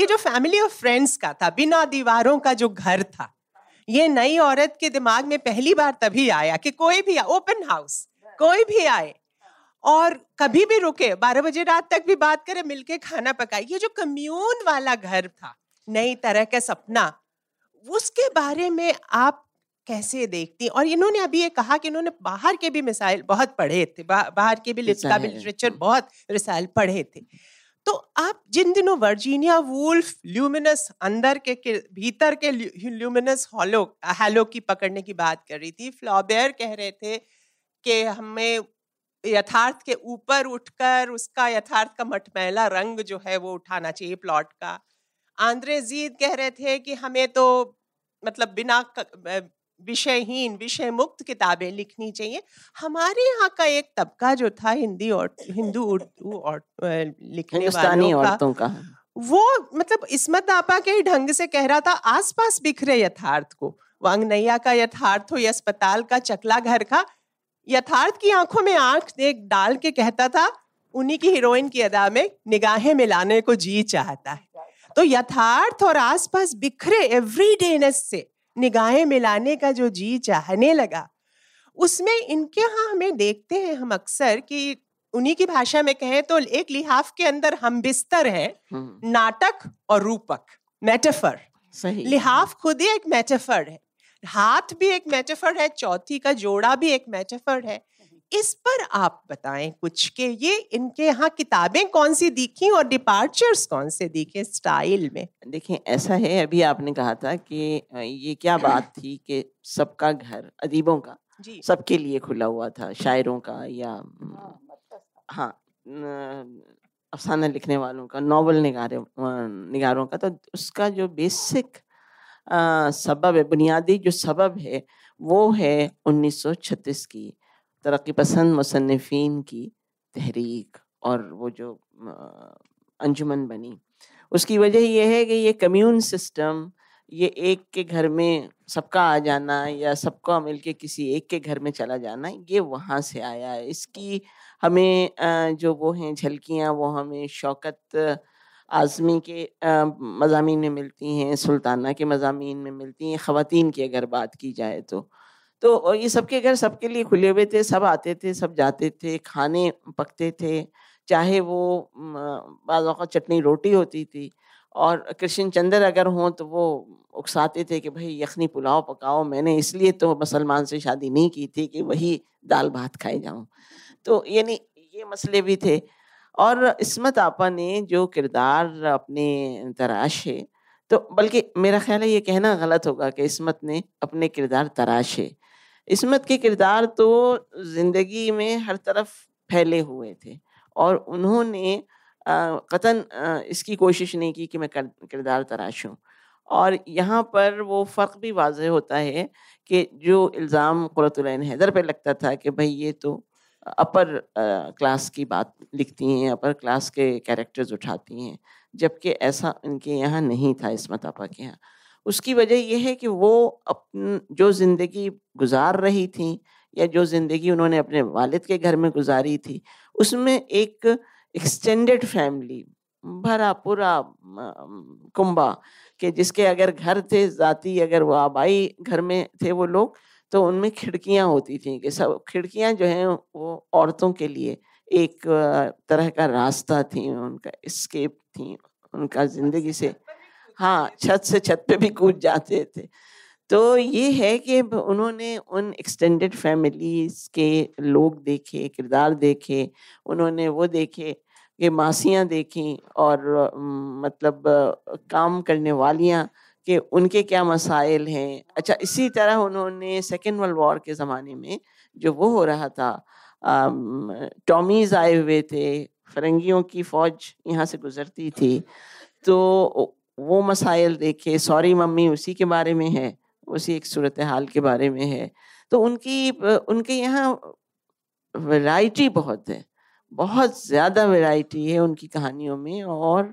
ये जो family of friends का था बिना दीवारों का जो घर था ये नई औरत के दिमाग में पहली बार तभी आया कि कोई भी ओपन हाउस कोई भी आए और कभी भी रुके बारह बजे रात तक भी बात करे मिलके खाना पकाए ये जो कम्यून वाला घर था नई तरह का सपना उसके बारे में आप कैसे देखती? और इन्होंने अभी ये कहा कि इन्होंने बाहर के भी मिसाइल बहुत पढ़े थे बा, बाहर के भी लिटरेचर बहुत रिसाइल पढ़े थे। तो आप जिन दिनों वर्जीनिया वुल्फ ल्यूमिनस अंदर के, के भीतर के ल्यूमिनस हॉलो हैलो की पकड़ने की बात कर रही थी फ्लॉबेयर कह रहे थे कि हमें यथार्थ के ऊपर उठकर उसका यथार्थ का मटमैला रंग जो है वो उठाना चाहिए प्लॉट का। आंद्रे जीद कह रहे थे कि हमें तो मतलब बिना विषयहीन विषय मुक्त किताबें लिखनी चाहिए। हमारे यहाँ का एक तबका जो था हिंदी और हिंदू उर्दू और लिखने वालों औरतों का, का वो मतलब इसमत आपा के ही ढंग से कह रहा था आसपास बिखरे यथार्थ को। वांग नैया का यथार्थ हो या अस्पताल का चकला घर का यथार्थ की आँखों में आँख देख डाल के कहता था उन्हीं की हीरोइन की अदा में निगाहें मिलाने को जी चाहता है। तो यथार्थ और आसपास बिखरे एवरीडेनेस से निगाहें मिलाने का जो जी चाहने लगा। उसमें इनके यहाँ हमें देखते हैं हम अक्सर कि उन्हीं की भाषा में कहें तो एक लिहाफ के अंदर हम बिस्तर है। नाटक और रूपक मेटाफर। सही। लिहाफ खुद ही एक मेटाफर है हाथ भी एक मेटाफर है चौथी का जोड़ा भी एक मेटाफर है। इस पर आप बताएँ कुछ के ये इनके यहाँ किताबें कौन सी दिखी और डिपार्चर्स कौन से दिखे स्टाइल में? देखें ऐसा है अभी आपने कहा था कि ये क्या बात थी कि सबका घर अदीबों का सबके लिए खुला हुआ था शायरों का या हाँ अफसाना लिखने वालों का नॉवल निगारे निगारों का तो उसका जो बेसिक सबब है बुनियादी जो सबब है वो है 1936 की तरक्की पसंद मुसनफ़िन की तहरीक और वो जो अंजुमन बनी। उसकी वजह यह है कि ये कम्यून सिस्टम, ये एक के घर में सबका आ जाना या सबका मिलके किसी एक के घर में चला जाना, ये वहाँ से आया है। इसकी हमें जो वो हैं झलकियाँ, वो हमें शौकत आज़मी के मजामी में मिलती हैं, सुल्ताना के मजामी में मिलती हैं ख़वान की अगर बात की जाए तो। तो ये सबके घर सबके लिए खुले हुए थे, सब आते थे, सब जाते थे, खाने पकते थे, चाहे वो बाज़ चटनी रोटी होती थी और कृष्ण चंद्र अगर हों तो वो उकसाते थे कि भाई यखनी पुलाव पकाओ, मैंने इसलिए तो मुसलमान से शादी नहीं की थी कि वही दाल भात खाए जाऊँ। तो यानी ये मसले भी थे और इसमत आपा ने जो किरदार अपने तराशे तो बल्कि मेरा ख्याल है ये कहना गलत होगा कि इसमत ने अपने किरदार तराशे। इसमत के किरदार तो ज़िंदगी में हर तरफ़ फैले हुए थे और उन्होंने कतन इसकी कोशिश नहीं की कि मैं किरदार तराशूं। और यहाँ पर वो फ़र्क भी वाज होता है कि जो इल्ज़ाम क़ुरतुलैन हैदर पे लगता था कि भाई ये तो अपर क्लास की बात लिखती हैं, अपर क्लास के कैरेक्टर्स उठाती हैं, जबकि ऐसा इनके यहाँ नहीं था इसमत आपा के यहाँ। उसकी वजह यह है कि वो अपन जो ज़िंदगी गुजार रही थी या जो ज़िंदगी उन्होंने अपने वालिद के घर में गुजारी थी उसमें एक एक्सटेंडेड फैमिली भरा पूरा कुंबा के जिसके अगर घर थे ज़ाती अगर वो आबाई घर में थे वो लोग तो उनमें खिड़कियाँ होती थी कि सब खिड़कियाँ जो हैं वो औरतों के लिए एक तरह का रास्ता थी उनका स्केप थी उनका ज़िंदगी से हाँ छत से छत पे भी कूद जाते थे। तो ये है कि उन्होंने उन एक्सटेंडेड फैमिलीज़ के लोग देखे, किरदार देखे, उन्होंने वो देखे कि मासियाँ देखी और मतलब काम करने वालियाँ कि उनके क्या मसाइल हैं। अच्छा इसी तरह उन्होंने सेकेंड वर्ल्ड वॉर के ज़माने में जो वो हो रहा था टॉमीज़ आए हुए थे, फरंगियों की फ़ौज यहाँ से गुज़रती थी। तो वो मसाइल देखे सॉरी मम्मी उसी के बारे में है उसी एक सूरत हाल के बारे में है। तो उनकी उनके यहाँ वैरायटी बहुत है बहुत ज़्यादा वैरायटी है उनकी कहानियों में और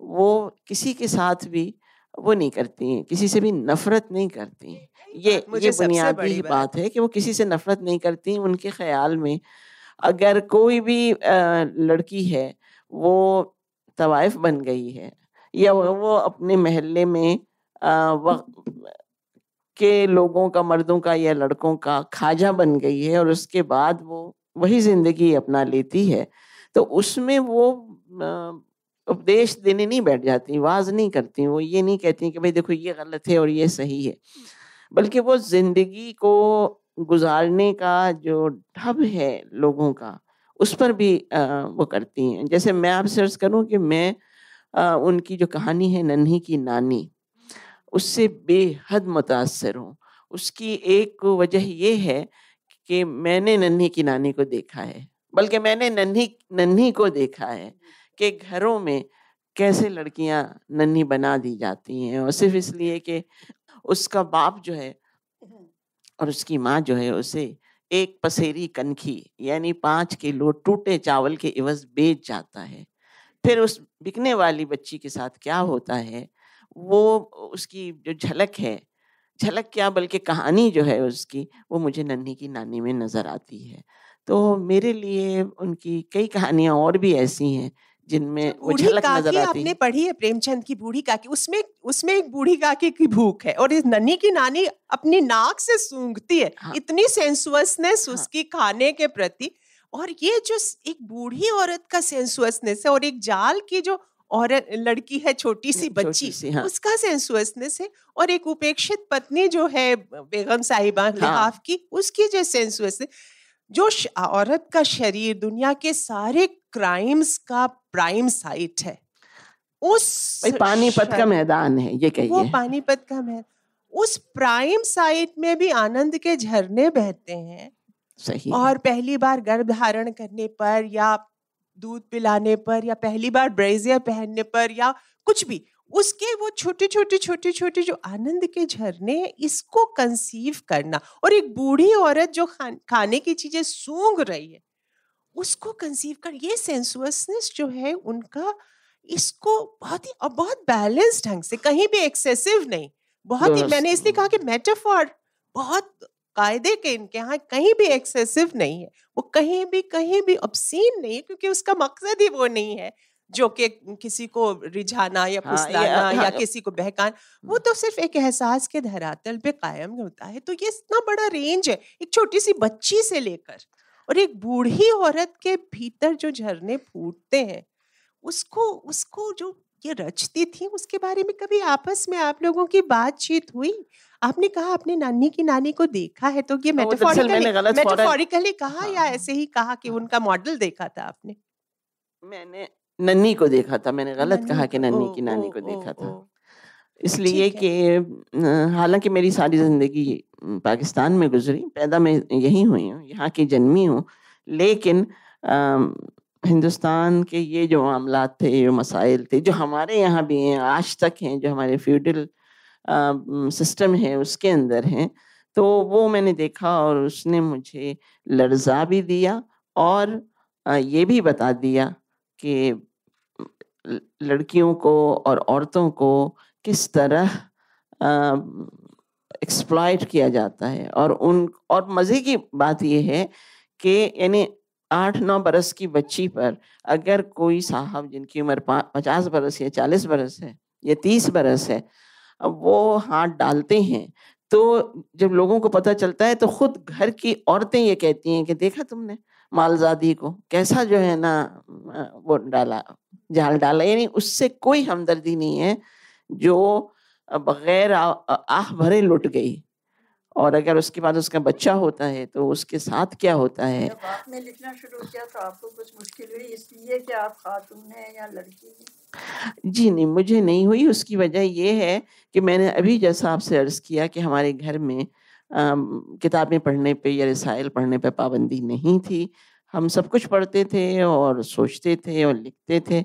वो किसी के साथ भी वो नहीं करती हैं किसी से भी नफरत नहीं करती ये ये बुनियादी बात है कि वो किसी से नफरत नहीं करती उनके ख्याल में अगर कोई भी लड़की है वो तवाइफ बन गई है या वो अपने महल्ले में वक्त के लोगों का, मर्दों का या लड़कों का खाजा बन गई है और उसके बाद वो वही ज़िंदगी अपना लेती है तो उसमें वो उपदेश देने नहीं बैठ जाती, वाज नहीं करती, वो ये नहीं कहती कि, भाई देखो, ये गलत है और ये सही है। बल्कि वो ज़िंदगी को गुजारने का जो ढब है लोगों का, उस पर भी वो करती हैं। जैसे मैं आपसे अर्ज़ करूँ कि मैं उनकी जो कहानी है, नन्ही की नानी, उससे बेहद मुतासर हूँ। उसकी एक वजह ये है कि मैंने नन्ही की नानी को देखा है, बल्कि मैंने नन्ही नन्ही को देखा है कि घरों में कैसे लड़कियाँ नन्ही बना दी जाती हैं और सिर्फ़ इसलिए कि उसका बाप जो है और उसकी माँ जो है, उसे एक पसेरी कनखी यानी पाँच किलो टूटे चावल के इवज बेच जाता है। फिर उस बिकने वाली बच्ची के साथ क्या होता है वो उसकी जो झलक है झलक क्या बल्कि कहानी जो है उसकी वो मुझे नन्ही की नानी में नज़र आती है। तो मेरे लिए उनकी कई कहानियाँ और भी ऐसी हैं जिनमें वो झलक नज़र आती आपने पढ़ी है प्रेमचंद की बूढ़ी काकी उसमें उसमें एक बूढ़ी काकी की भूख है और इस नन्ही की नानी अपनी नाक से सूंघती है हाँ, इतनी सेंसुअसनेस हाँ, उसकी खाने के प्रति और ये जो एक बूढ़ी औरत का सेंसुअसनेस है और एक जाल की जो और लड़की है छोटी सी बच्ची सी, हाँ. उसका सेंसुअसनेस है और एक उपेक्षित पत्नी जो है बेगम साहिबा हाँ. लिहाफ की उसकी जो सेंसुअसनेस जो औरत का शरीर दुनिया के सारे क्राइम्स का प्राइम साइट है उस पानीपत का मैदान है ये कहिए वो पानीपत का मैदान उस प्राइम साइट में भी आनंद के झरने बहते हैं सही और पहली बार गर्भ धारण करने पर या दूध पिलाने पर या पहली बार ब्रेजियर पहनने पर या कुछ भी उसके वो छोटे छोटे छोटे छोटे जो आनंद के झरने इसको कंसीव करना और एक बूढ़ी औरत जो खाने की चीज़ें सूंघ रही है उसको कंसीव कर ये सेंसुअसनेस जो है उनका इसको बहुत ही और बहुत बैलेंस ढंग से कहीं भी एक्सेसिव नहीं बहुत ही मैंने इसलिए कहा कि मेटाफॉर बहुत कायदे के इनके यहाँ कहीं भी एक्सेसिव नहीं है वो कहीं भी कहीं भी ऑब्सीन नहीं है क्योंकि उसका मकसद ही वो नहीं है जो कि किसी को रिझाना या फुसलाना हाँ, या, या किसी को बहकाना वो हम्म। तो सिर्फ़ एक एहसास के धरातल पे कायम होता है तो ये इतना बड़ा रेंज है एक छोटी सी बच्ची से लेकर और एक बूढ़ी औरत के भीतर जो झरने फूटते हैं उसको उसको जो ये रचती थी? उसके बारे में कभी आपस में आप लोगों की बातचीत हुई? आपने कहा अपने नानी की नानी को देखा है तो ये मेटाफोरिकली मेटाफोरिकली कहा हाँ, या हाँ। ऐसे ही कहा कि उनका मॉडल देखा था आपने? मैंने नन्नी को देखा था मैंने गलत कहा कि नन्नी की नानी को देखा था। इसलिए कि हालाँकि मेरी सारी ज़िंदगी पाकिस्तान में गुजरी पैदा मैं यहीं हुई हूँ यहाँ की जन्मी हूँ लेकिन हिंदुस्तान के ये जो मामला थे जो मसाइल थे, जो हमारे यहाँ भी हैं, आज तक हैं, जो हमारे फ्यूडल सिस्टम है, उसके अंदर हैं तो वो मैंने देखा और उसने मुझे लर्जा भी दिया और ये भी बता दिया कि लड़कियों को और औरतों को किस तरह एक्सप्लॉइट किया जाता है और उन, और मज़े की बात यह है कि यानी आठ नौ बरस की बच्ची पर अगर कोई साहब जिनकी उम्र पचास बरस या चालीस बरस है या तीस बरस है वो हाथ डालते हैं तो जब लोगों को पता चलता है तो खुद घर की औरतें ये कहती हैं कि देखा तुमने मालजादी को? कैसा जो है ना, वो डाला, जाल डाला? यानी उससे कोई हमदर्दी नहीं है, जो बगैर आह भरे लुट गई। और अगर उसके बाद उसका बच्चा होता है तो उसके साथ क्या होता है? जब आपने लिखना शुरू किया तो आपको कुछ मुश्किल हुई इसलिए कि आप खातून हैं या लड़की जी नहीं मुझे नहीं हुई। उसकी वजह ये है कि मैंने अभी जैसा आपसे अर्ज़ किया कि हमारे घर में किताबें पढ़ने पे या रसायल पढ़ने पे पाबंदी नहीं थी। हम सब कुछ पढ़ते थे और सोचते थे और लिखते थे।